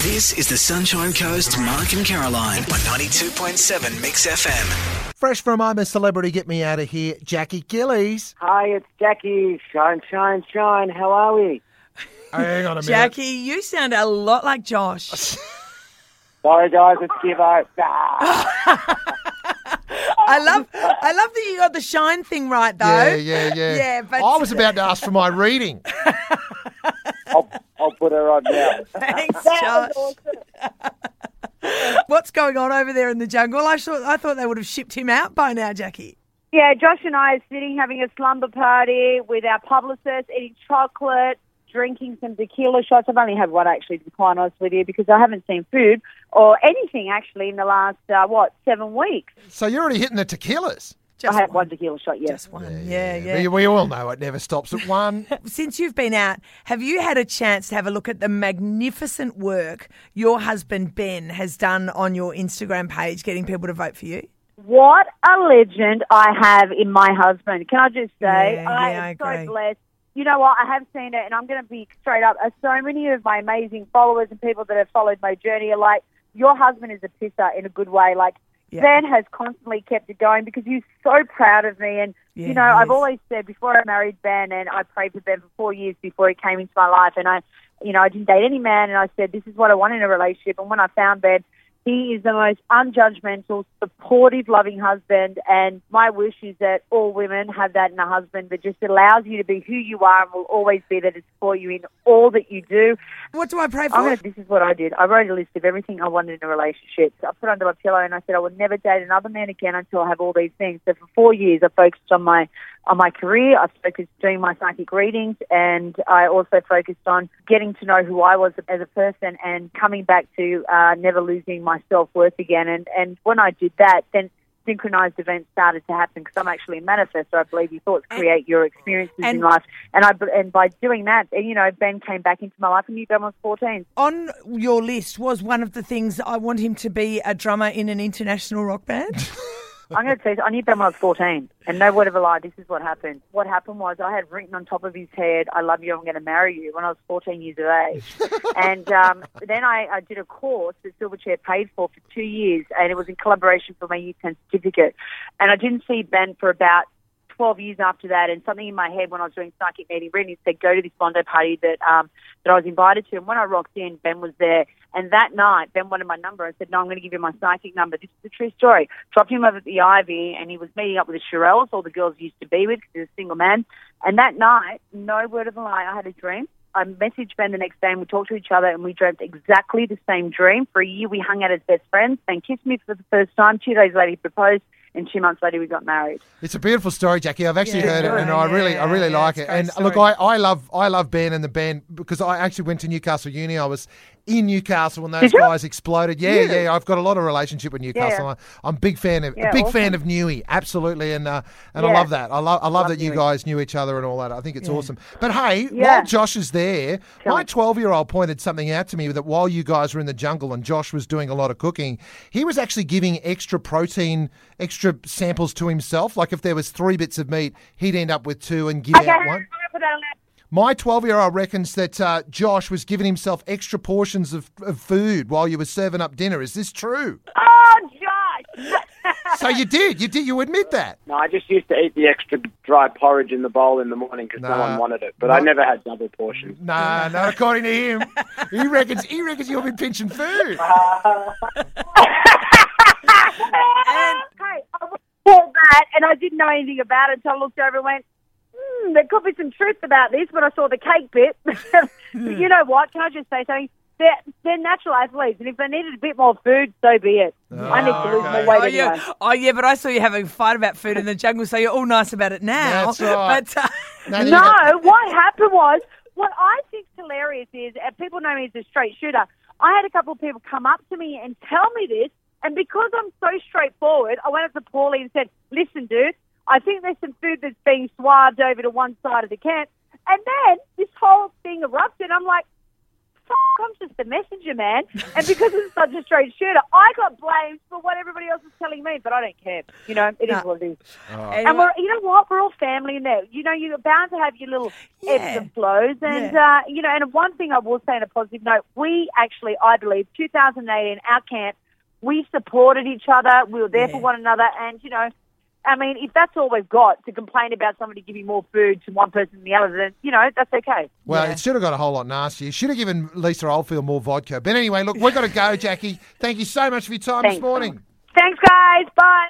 This is the Sunshine Coast Mark and Caroline on 92.7 Mix FM. Fresh from I'm a Celebrity, get me out of here, Jackie Gillies. Hi, it's Jackie. Shine, shine, shine. How are we? Hang on a minute. Jackie, you sound a lot like Josh. Sorry, guys. It's Gibbo. Ah. I love, I love that you got the shine thing right though. Yeah, yeah, yeah. Yeah, but- I was about to ask for my reading. I'll, I'll put her on now. Thanks, Josh. What's going on over there in the jungle? I thought, I thought they would have shipped him out by now, Jackie. Yeah, Josh and I are sitting having a slumber party with our publicist, eating chocolate, drinking some tequila shots. I've only had one actually, to be quite honest with you, because I haven't seen food or anything actually in the last, uh, what, seven weeks. So you're already hitting the tequilas. Just I had one tequila shot, yes. Just one. Yeah, yeah. We, we all know it never stops at one. Since you've been out, have you had a chance to have a look at the magnificent work your husband Ben has done on your Instagram page, getting people to vote for you? What a legend I have in my husband. Can I just say, Yeah, I yeah, am I so blessed. You know what? I have seen it, and I'm going to be straight up. So many of my amazing followers and people that have followed my journey are like, your husband is a pisser in a good way. Like, Yeah. Ben has constantly kept it going because he's so proud of me. And, Yeah, you know, I've always said before I married Ben, and I prayed for Ben for four years before he came into my life, and I, you know, I didn't date any man, and I said, this is what I want in a relationship. And when I found Ben, he is the most unjudgmental, supportive, loving husband. And my wish is that all women have that in a husband that just allows you to be who you are and will always be there to support you in all that you do. What do I pray for? Gonna, this is what I did. I wrote a list of everything I wanted in a relationship. So I put it under my pillow and I said I would never date another man again until I have all these things. So for four years, I focused on my on my career. I focused doing my psychic readings, and I also focused on getting to know who I was as a person and coming back to uh, never losing my self worth again. And and when I did that, then synchronized events started to happen because I'm actually a manifestor. I believe your thoughts create your experiences and- in life, and I and by doing that, you know, Ben came back into my life, and knew Ben was 14. on your list was one of the things I want him to be a drummer in an international rock band. I'm going to tell you, I knew Ben when I was 14, and no word of a lie, this is what happened. What happened was I had written on top of his head, I love you, I'm going to marry you, when I was 14 years of age. and um, then I, I did a course that Silverchair paid for for two years, and it was in collaboration for my youth 10 certificate. And I didn't see Ben for about 12 years after that, and something in my head when I was doing psychic meeting reading said, go to this Bondo party that um, that I was invited to. And when I rocked in, Ben was there. And that night, Ben wanted my number. I said, no, I'm going to give you my psychic number. This is a true story. Dropped him over at the Ivy, and he was meeting up with the Shirelles, all the girls he used to be with, because he was a single man. And that night, no word of a lie, I had a dream. I messaged Ben the next day and we talked to each other and we dreamt exactly the same dream. For a year, we hung out as best friends. Ben kissed me for the first time. Two days later, he proposed. And two months later, we got married. It's a beautiful story, Jackie. I've actually Yeah, heard it, and yeah, I really, I really yeah, like it. And story. look, I, I love, I love Ben and the band because I actually went to Newcastle Uni. I was in Newcastle when those guys exploded. Yeah, yeah, I've got a lot of relationship with Newcastle. Yeah. I'm a big fan of, a Yeah, big awesome. fan of Newey, absolutely, and uh, and I love that. I love, I love, Love that you Newey. guys knew each other and all that. I think it's awesome. But hey, Yeah. while Josh is there, Tell my 12 year old pointed something out to me that while you guys were in the jungle and Josh was doing a lot of cooking, he was actually giving extra protein, extra samples to himself. Like if there was three bits of meat, he'd end up with two and give Okay, out one. Going to put that on that. My 12 year old reckons that uh, Josh was giving himself extra portions of, of food while you were serving up dinner. Is this true? Oh, Josh! So you did. You did. You admit that. No, I just used to eat the extra dry porridge in the bowl in the morning because no Nah. one wanted it. But I never had double portions. Nah, not according to him. He reckons. He reckons you've been pinching food. hey, I was that, and I didn't know anything about it until I looked over and went, hmm, there could be some truth about this when I saw the cake bit. You know what? Can I just say something? They're, they're natural athletes, and if they needed a bit more food, so be it. I need to lose okay. more weight oh, anyway. yeah. oh, yeah, but I saw you having a fight about food in the jungle, so you're all nice about it now. That's right. But uh, Now No, what happened was, what I think's hilarious is, uh, people know me as a straight shooter. I had a couple of people come up to me and tell me this, and because I'm so straightforward, I went up to Paulie and said, listen, dude, I think there's some food that's being swabbed over to one side of the camp. And then this whole thing erupted. I'm like, Fuck I'm just the messenger, man. And because it's such a straight shooter, I got blamed for what everybody else was telling me, but I don't care. You know, it is what it is. Anyway, And we're, you know what? We're all family in there. You know, you're bound to have your little Yeah. ebbs and flows. And, uh, you know, and one thing I will say on a positive note, we actually, I believe, 2018, our camp, we supported each other. We were there Yeah. for one another. And, you know, I mean, if that's all we've got to complain about somebody giving more food to one person than the other, then, you know, that's okay. Well, Yeah. it should have got a whole lot nastier. Should have given Lisa Oldfield more vodka. But anyway, look, we've got to go, Jackie. Thank you so much for your time this morning. Thanks, guys. Bye.